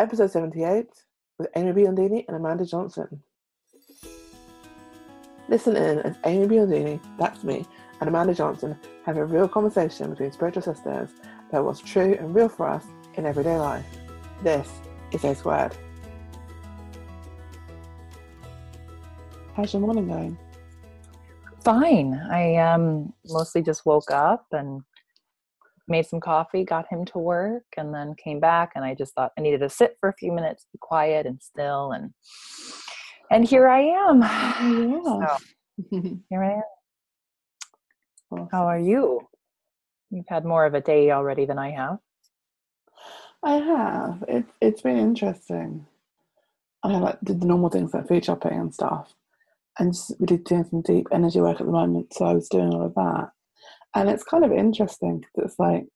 episode 78 with Amy Biondini and Amanda Johnson. Listen in as Amy Biondini, that's me, and Amanda Johnson have a real conversation between spiritual sisters about what's true and real for us in everyday life. This is A Squared. How's your morning going? Fine. I um, mostly just woke up and made some coffee, got him to work, and then came back. And I just thought I needed to sit for a few minutes, be quiet and still, and and here I am. Yeah. So, here I am. How are you? You've had more of a day already than I have. I have. It, it's been interesting. I like did the normal things like food shopping and stuff, and just really doing some deep energy work at the moment. So I was doing all of that, and it's kind of interesting because it's like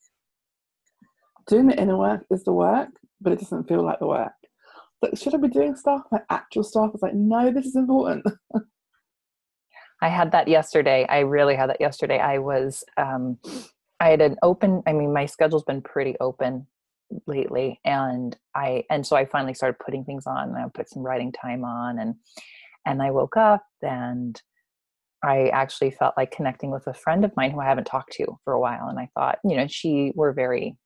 doing the inner work is the work, but it doesn't feel like the work. Like, should I be doing stuff like actual stuff? It's like, no, this is important. I had that yesterday. I really had that yesterday. I was, um, I had an open. I mean, my schedule's been pretty open lately, and I and so I finally started putting things on. And I put some writing time on, and and I woke up and I actually felt like connecting with a friend of mine who I haven't talked to for a while. And I thought, you know, she, we're very,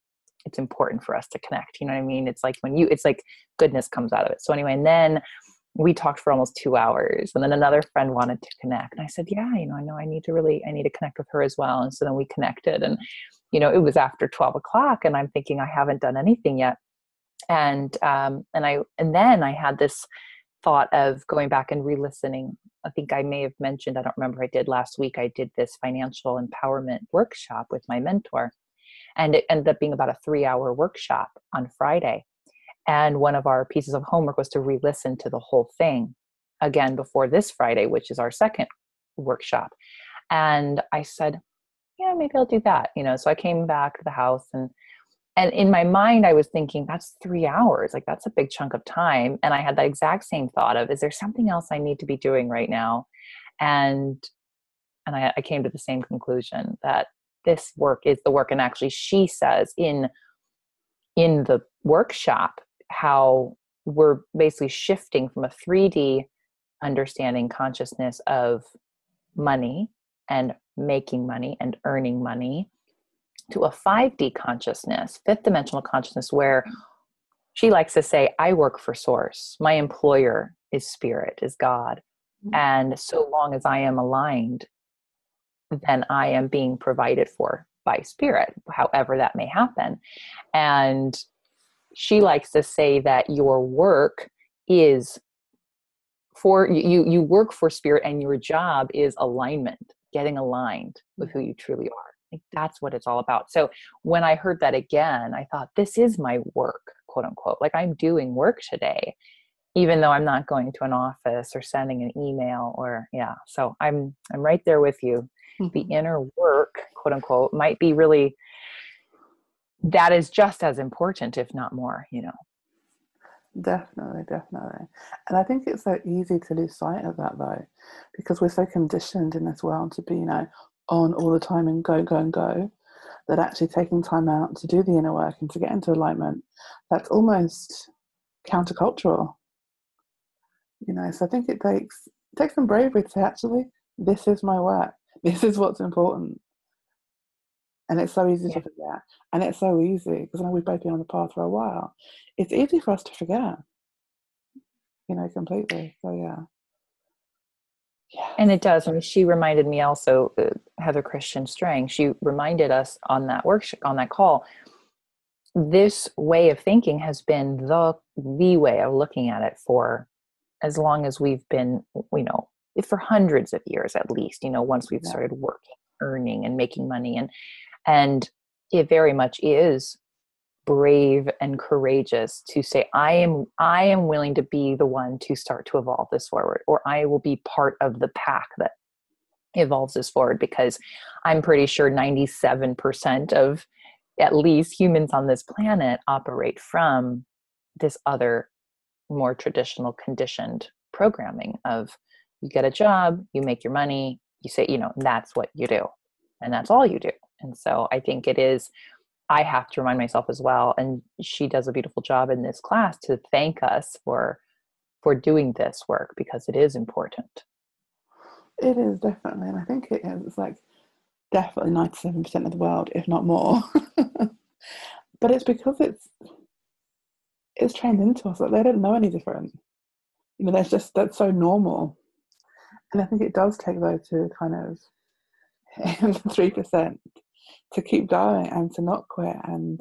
it's important for us to connect. You know what I mean? It's like when you, it's like goodness comes out of it. So anyway, and then we talked for almost two hours and then another friend wanted to connect. And I said, yeah, you know, I know I need to really, I need to connect with her as well. And so then we connected and, you know, it was after 12 o'clock and I'm thinking I haven't done anything yet. And, um, and I, and then I had this, thought of going back and re-listening. I think i may have mentioned i don't remember i did last week i did this financial empowerment workshop with my mentor and it ended up being about a three hour workshop on friday and one of our pieces of homework was to re-listen to the whole thing again before this friday which is our second workshop and i said yeah maybe i'll do that you know so i came back to the house and and in my mind i was thinking that's three hours like that's a big chunk of time. And i had that exact same thought of is there something else i need to be doing right now? And and I, I came to the same conclusion that this work is the work and actually she says in in the workshop how we're basically shifting from a 3d understanding consciousness of money and making money and earning money to a 5D consciousness, fifth dimensional consciousness, where she likes to say, I work for source. My employer is spirit, is God. Mm-hmm. And so long as I am aligned, then I am being provided for by spirit, however that may happen. And she likes to say that your work is for you you work for spirit and your job is alignment getting aligned with who you truly are like that's what it's all about. So when I heard that again, I thought, this is my work, quote unquote. Like I'm doing work today, even though I'm not going to an office or sending an email or yeah. So I'm I'm right there with you. Mm-hmm. The inner work, quote unquote, might be really that is just as important, if not more, you know. Definitely, definitely. And I think it's so easy to lose sight of that though, because we're so conditioned in this world to be, you know, on all the time and go, go, and go, that actually taking time out to do the inner work and to get into alignment, that's almost countercultural. You know, so I think it takes it takes some bravery to say, actually, this is my work. This is what's important. And it's so easy yeah. to forget. And it's so easy, because I know we've both been on the path for a while. It's easy for us to forget. You know, completely. So yeah. Yeah. And it does. I mean, she reminded me also, uh, Heather Christian Strang, she reminded us on that workshop, on that call, this way of thinking has been the, the way of looking at it for as long as we've been, you know, for hundreds of years at least, you know, once we've yeah. started working, earning and making money. And, and it very much is brave and courageous to say i am i am willing to be the one to start to evolve this forward or i will be part of the pack that evolves this forward because i'm pretty sure 97% of at least humans on this planet operate from this other more traditional conditioned programming of you get a job you make your money you say you know that's what you do and that's all you do. And so i think it is I have to remind myself as well. And she does a beautiful job in this class to thank us for for doing this work because it is important. It is definitely, and I think it is. It's like definitely ninety-seven percent of the world, if not more. but it's because it's it's trained into us that they don't know any different. You know, that's just that's so normal, and I think it does take though to kind of three percent to keep going and to not quit and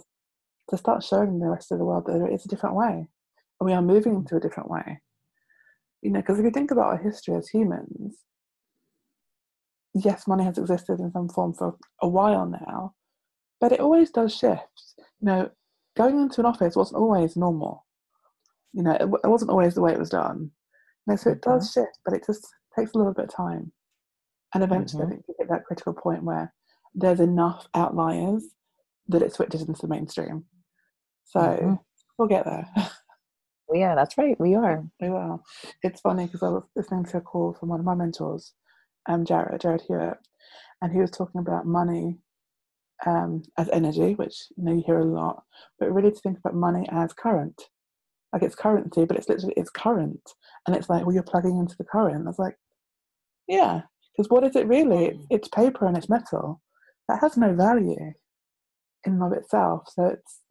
to start showing the rest of the world that there is a different way, and we are moving into a different way. You know, because if you think about our history as humans, yes, money has existed in some form for a while now, but it always does shift. You know, going into an office wasn't always normal. You know, it, it wasn't always the way it was done. You know, so it does mm-hmm. shift, but it just takes a little bit of time. And eventually, mm-hmm. I think you get that critical point where there's enough outliers that it switches into the mainstream. So mm-hmm. we'll get there. yeah, that's right. We are. We will. It's funny because I was listening to a call from one of my mentors, um, Jared, Jared Hewitt, and he was talking about money um, as energy, which you know you hear a lot, but really to think about money as current, like it's currency, but it's literally it's current, and it's like well you're plugging into the current. I was like, yeah, because what is it really? It's, it's paper and it's metal that has no value in and of itself. So it's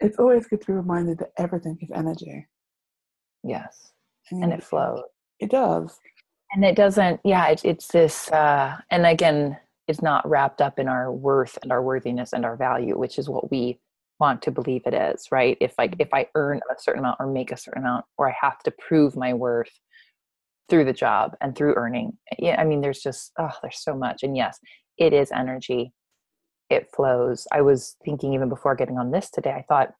it's always good to be reminded that everything is energy. Yes, and, and it flows. It does and it doesn't yeah it, it's this uh and again it's not wrapped up in our worth and our worthiness and our value which is what we want to believe it is right if like if i earn a certain amount or make a certain amount or i have to prove my worth through the job and through earning yeah i mean there's just oh there's so much and yes it is energy it flows i was thinking even before getting on this today i thought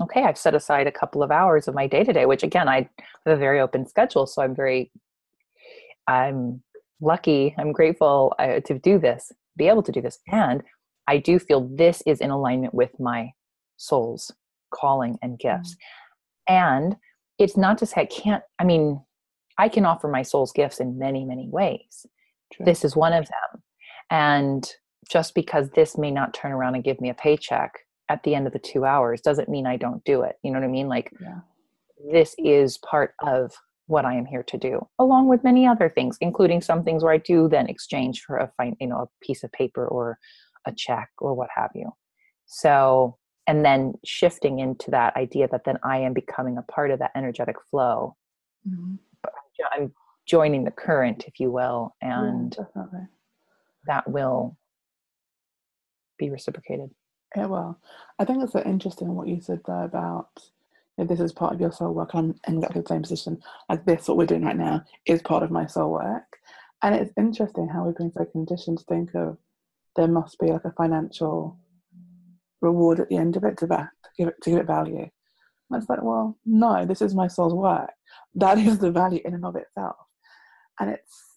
okay i've set aside a couple of hours of my day today which again i have a very open schedule so i'm very I'm lucky, I'm grateful uh, to do this, be able to do this. And I do feel this is in alignment with my soul's calling and gifts. Mm-hmm. And it's not to say I can't, I mean, I can offer my soul's gifts in many, many ways. True. This is one of them. And just because this may not turn around and give me a paycheck at the end of the two hours doesn't mean I don't do it. You know what I mean? Like, yeah. this is part of what I am here to do, along with many other things, including some things where I do then exchange for a fine, you know, a piece of paper or a check or what have you. So, and then shifting into that idea that then I am becoming a part of that energetic flow. Mm-hmm. I'm joining the current, if you will, and yeah, that will be reciprocated. Yeah, well, I think it's interesting what you said there about if this is part of your soul work, I'm in exactly the same position. Like this, what we're doing right now, is part of my soul work. And it's interesting how we've been so conditioned to think of there must be like a financial reward at the end of it to that to give it to give it value. And it's like, well, no, this is my soul's work. That is the value in and of itself. And it's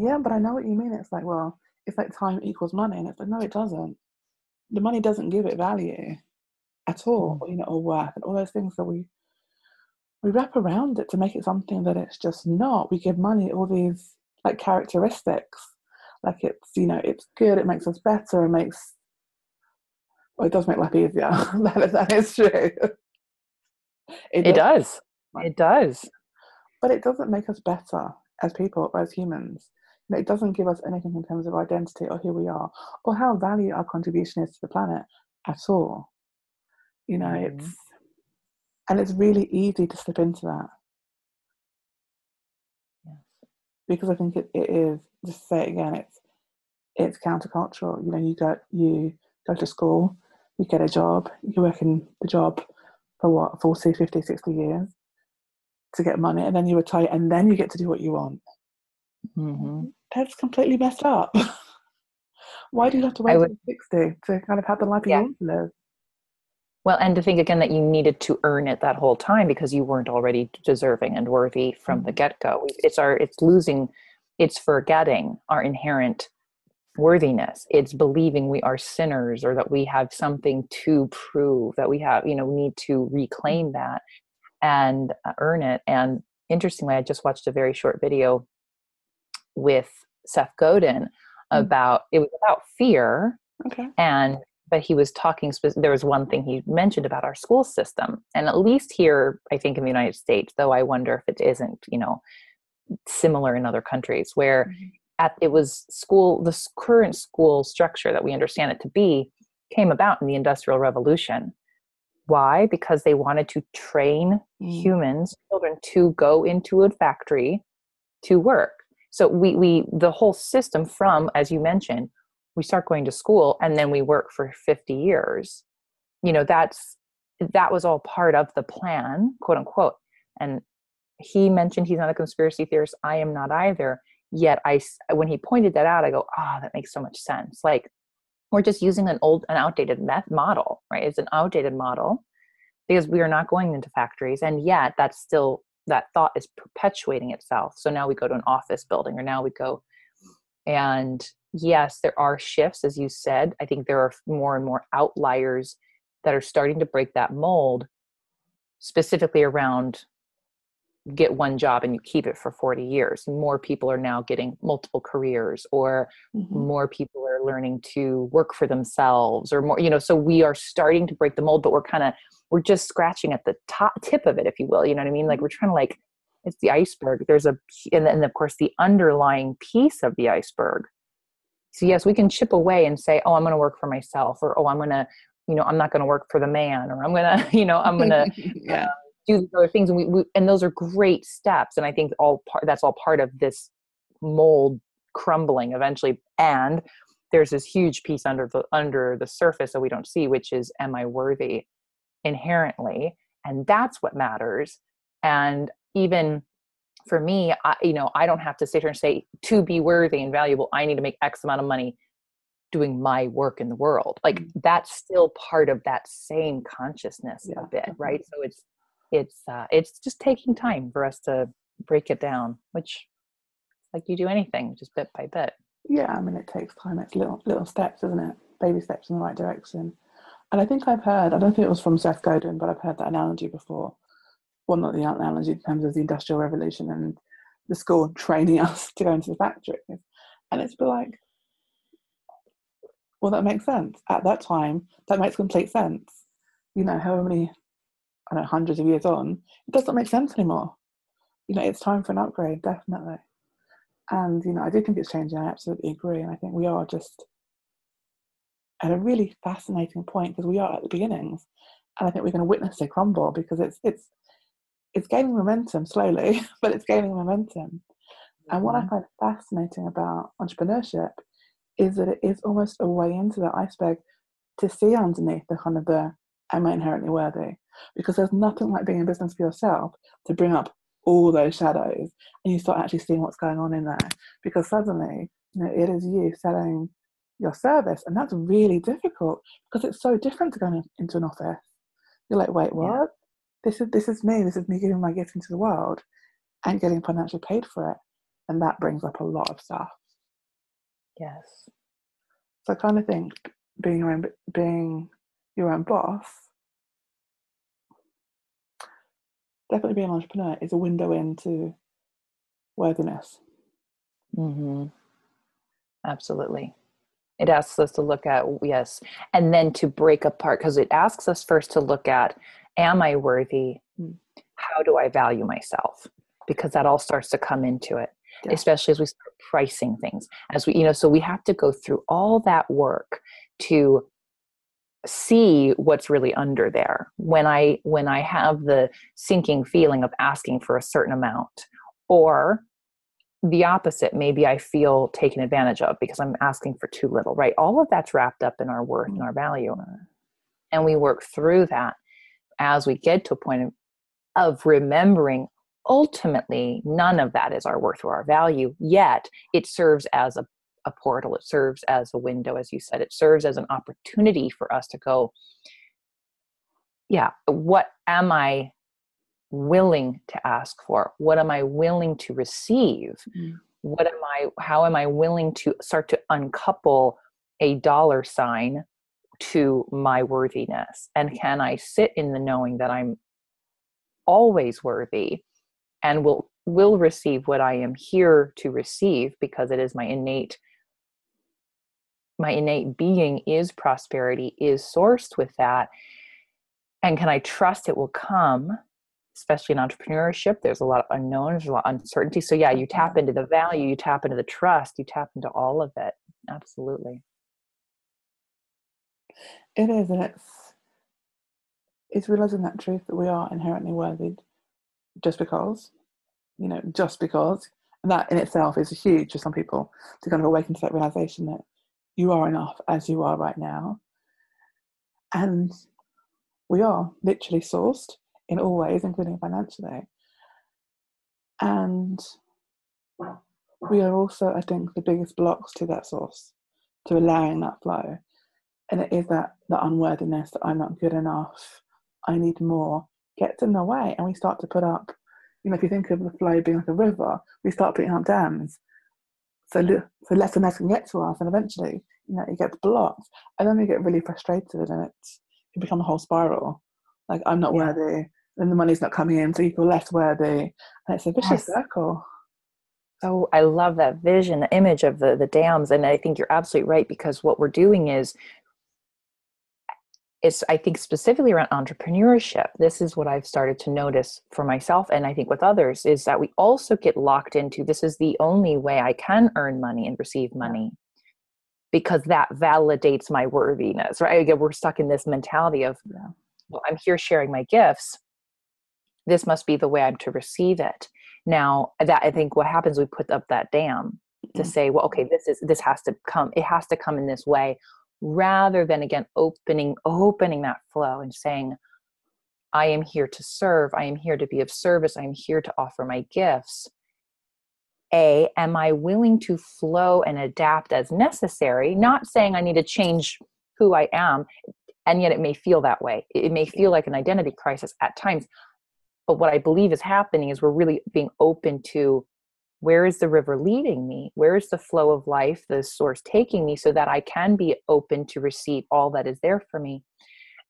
yeah, but I know what you mean. It's like, well, it's like time equals money, and it's like, no, it doesn't. The money doesn't give it value at all, mm. you know, or worth, and all those things that we we wrap around it to make it something that it's just not. We give money all these like characteristics, like it's you know it's good, it makes us better, it makes well, it does make life easier. that, is, that is true. It, it does. does. It does. But it doesn't make us better as people or as humans. It doesn't give us anything in terms of identity or who we are or how value our contribution is to the planet at all. You know, mm-hmm. it's and it's really easy to slip into that. Yes. Because I think it, it is, just say it again, it's it's countercultural. You know, you go you go to school, you get a job, you work in the job for what, 40, 50, 60 years to get money, and then you retire, and then you get to do what you want. Mm-hmm. That's completely messed up. Why do you have to wait would, 60 to kind of have the life yeah. you want to live? Well, and to think again that you needed to earn it that whole time because you weren't already deserving and worthy from the mm-hmm. get go. It's our, it's losing, it's forgetting our inherent worthiness. It's believing we are sinners or that we have something to prove, that we have, you know, we need to reclaim that and uh, earn it. And interestingly, I just watched a very short video with Seth Godin mm. about, it was about fear Okay. And but he was talking. There was one thing he mentioned about our school system, and at least here, I think in the United States, though I wonder if it isn't, you know, similar in other countries where mm-hmm. at it was school the current school structure that we understand it to be came about in the industrial revolution why because they wanted to train mm. humans children to go into a factory to work so we we the whole system from as you mentioned we start going to school and then we work for 50 years. You know that's that was all part of the plan quote unquote. And he mentioned he's not a conspiracy theorist. I am not either. Yet i when he pointed that out i go ah oh, that makes so much sense. Like we're just using an old an outdated meth model right? It's an outdated model because we are not going into factories. And yet that's still that thought is perpetuating itself. So now we go to an office building or now we go and yes there are shifts as you said. I think there are more and more outliers that are starting to break that mold specifically around get one job and you keep it for 40 years. More people are now getting multiple careers or mm-hmm. more people are learning to work for themselves or more you know so we are starting to break the mold but we're kind of we're just scratching at the top tip of it if you will you know what i mean like mm-hmm. we're trying to like it's the iceberg there's a and then of course the underlying piece of the iceberg so yes we can chip away and say oh i'm going to work for myself or oh i'm going to you know i'm not going to work for the man or i'm going to you know i'm going to yeah. uh, do other things and we, we, and those are great steps and i think all part that's all part of this mold crumbling eventually and there's this huge piece under the under the surface that we don't see which is am i worthy inherently? And that's what matters. And even for me I, you know i don't have to sit here and say to be worthy and valuable i need to make x amount of money doing my work in the world. Like mm-hmm. that's still part of that same consciousness yeah. a bit right? so it's it's uh, it's just taking time for us to break it down which like you do anything just bit by bit yeah i mean it takes time. It's little little steps isn't it? Baby steps in the right direction. And i think i've heard i don't think it was from seth godin but i've heard that analogy before. Well not the analogy in terms of the industrial revolution and the school training us to go into the factories. And it's like well that makes sense. At that time that makes complete sense. You know however many I don't know, hundreds of years on, it doesn't make sense anymore. You know, it's time for an upgrade, definitely. And, you know, I do think it's changing. I absolutely agree. And I think we are just at a really fascinating point because we are at the beginnings. And I think we're going to witness it crumble because it's, it's, it's gaining momentum slowly, but it's gaining momentum. And what I mm-hmm. find fascinating about entrepreneurship is that it is almost a way into the iceberg to see underneath the kind of the am I inherently worthy? because there's nothing like being in business for yourself to bring up all those shadows and you start actually seeing what's going on in there because suddenly you know it is you selling your service and that's really difficult because it's so different to going into an office. You're like wait what? Yeah. this is this is me. This is me giving my gift into the world and getting financially paid for it. And that brings up a lot of stuff. Yes. So i kind of think being your own being your own boss definitely being an entrepreneur is a window into worthiness. Mm-hmm. Absolutely. It asks us to look at, yes, and then to break apart, because it asks us first to look at, am I worthy? Mm. How do I value myself? Because that all starts to come into it, yeah. especially as we start pricing things. As we, you know, so we have to go through all that work to see what's really under there. When i when i have the sinking feeling of asking for a certain amount or the opposite maybe i feel taken advantage of because i'm asking for too little right? All of that's wrapped up in our worth and our value. And we work through that as we get to a point of, of remembering ultimately none of that is our worth or our value yet it serves as a a portal. It serves as a window as you said. It serves as an opportunity for us to go yeah what am i willing to ask for? What am i willing to receive? Mm-hmm. what am i how am i willing to start to uncouple a dollar sign to my worthiness? And can i sit in the knowing that i'm always worthy and will will receive what i am here to receive because it is my innate my innate being is prosperity, is sourced with that. And can I trust it will come? Especially in entrepreneurship, there's a lot of unknowns a lot of uncertainty. So, yeah, you mm-hmm. tap into the value, you tap into the trust, you tap into all of it. Absolutely. It is, and it's it's realizing that truth that we are inherently worthy just because, you know, just because. And that in itself is huge for some people to kind of awaken to that realization that you are enough as you are right now. And we are literally sourced in all ways, including financially. And we are also, I think, the biggest blocks to that source, to allowing that flow. And it is that the unworthiness that I'm not good enough, I need more, gets in the way. And we start to put up, you know, if you think of the flow being like a river, we start putting up dams. So, so less and less can get to us, and eventually, you know, it gets blocked. And then we get really frustrated, and it's it become a whole spiral. Like I'm not yeah. worthy, and the money's not coming in, so you feel less worthy, and it's a vicious yes. circle. Oh, I love that vision, the image of the the dams, and I think you're absolutely right because what we're doing is is I think specifically around entrepreneurship. This is what I've started to notice for myself and I think with others is that we also get locked into this is the only way I can earn money and receive money because that validates my worthiness, right? Again, we're stuck in this mentality of, yeah. well, I'm here sharing my gifts. This must be the way I'm to receive it. Now, that I think what happens, we put up that dam to say, well, okay, this is this has to come. It has to come in this way, rather than again opening opening that flow and saying, I am here to serve. I am here to be of service. I am here to offer my gifts a, am I willing to flow and adapt as necessary? Not saying I need to change who I am, and yet it may feel that way. It may feel like an identity crisis at times. But what I believe is happening is we're really being open to where is the river leading me? Where is the flow of life, the source taking me, so that I can be open to receive all that is there for me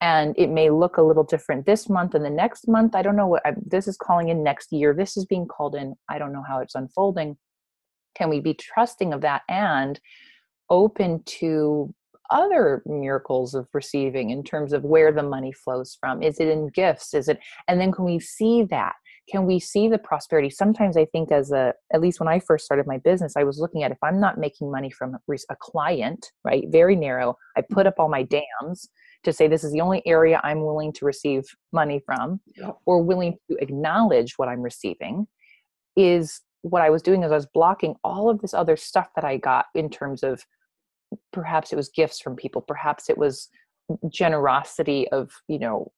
and it may look a little different this month and the next month. I don't know what I, this is calling in next year. This is being called in. I don't know how it's unfolding. Can we be trusting of that and open to other miracles of receiving in terms of where the money flows from? Is it in gifts? Is it and then can we see that can we see the prosperity? Sometimes i think as a at least when i first started my business i was looking at if i'm not making money from a client right very narrow i put up all my dams to say this is the only area I'm willing to receive money from or willing to acknowledge what I'm receiving is what I was doing is I was blocking all of this other stuff that I got in terms of perhaps it was gifts from people, perhaps it was generosity of, you know,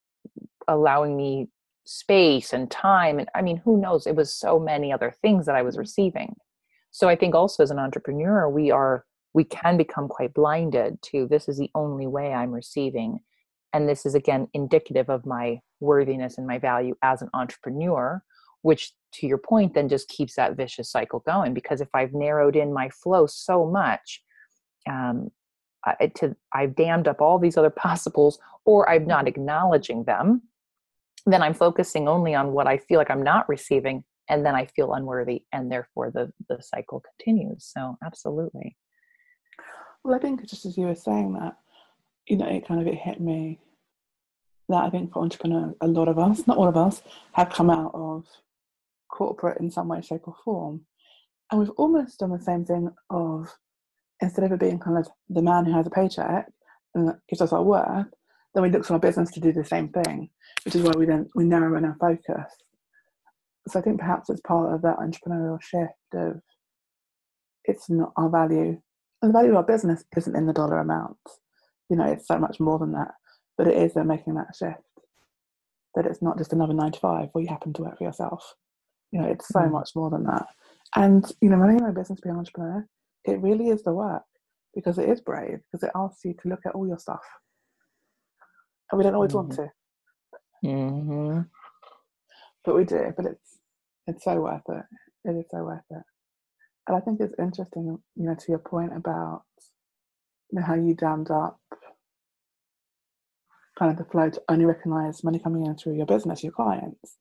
allowing me space and time and I mean who knows it was so many other things that I was receiving. So I think also as an entrepreneur we are we can become quite blinded to this is the only way I'm receiving. And this is again indicative of my worthiness and my value as an entrepreneur, which to your point then just keeps that vicious cycle going. Because if I've narrowed in my flow so much, um, I, to, I've dammed up all these other possibles, or I'm not acknowledging them, then I'm focusing only on what I feel like I'm not receiving, and then I feel unworthy, and therefore the the cycle continues. So absolutely. Well, I think just as you were saying that, you know, it kind of it hit me that I think for entrepreneurs, a lot of us, not all of us, have come out of corporate in some way, shape, or form, and we've almost done the same thing of instead of it being kind of the man who has a paycheck and gives us our worth, then we look to our business to do the same thing, which is why we then we narrow in our focus. So I think perhaps it's part of that entrepreneurial shift of it's not our value and the value of our business isn't in the dollar amount. You know, it's so much more than that. But it is they're making that shift. That it's not just another nine to five where you happen to work for yourself. You know, it's so mm. much more than that. And, you know, running a business, being an entrepreneur, it really is the work because it is brave, because it asks you to look at all your stuff. And we don't always mm-hmm. want to. Mm-hmm. But we do, but it's it's so worth it. It is so worth it. And I think it's interesting, you know, to your point about you know, how you dammed up kind of the flow to only recognize money coming in through your business, your clients,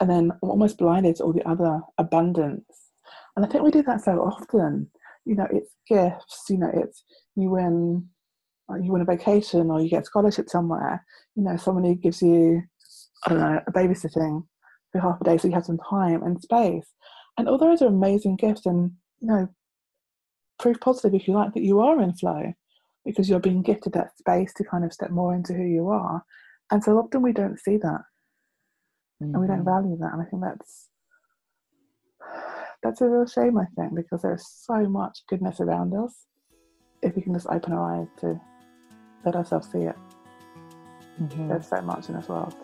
and then almost blinded to all the other abundance. And I think we do that so often. you know, it's gifts, you know, it's you win you win a vacation or you get a scholarship somewhere, you know, someone who gives you, I don't know, a babysitting for half a day so you have some time and space. And all those are amazing gifts and, you know, proof positive if you like that you are in flow because you're being gifted that space to kind of step more into who you are. And so often we don't see that. Mm-hmm. And we don't mm-hmm. value that. And I think that's that's a real shame, I think, because there's so much goodness around us if we can just open our eyes to let ourselves see it. Mm-hmm. There's so much in this world.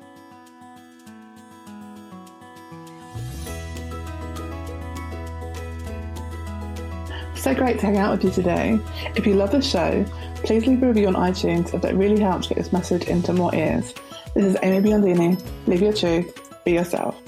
So great to hang out with you today. If you love the show, please leave a review on iTunes as that really helps get this message into more ears. This is Amy Biondini. Live your truth. Be yourself.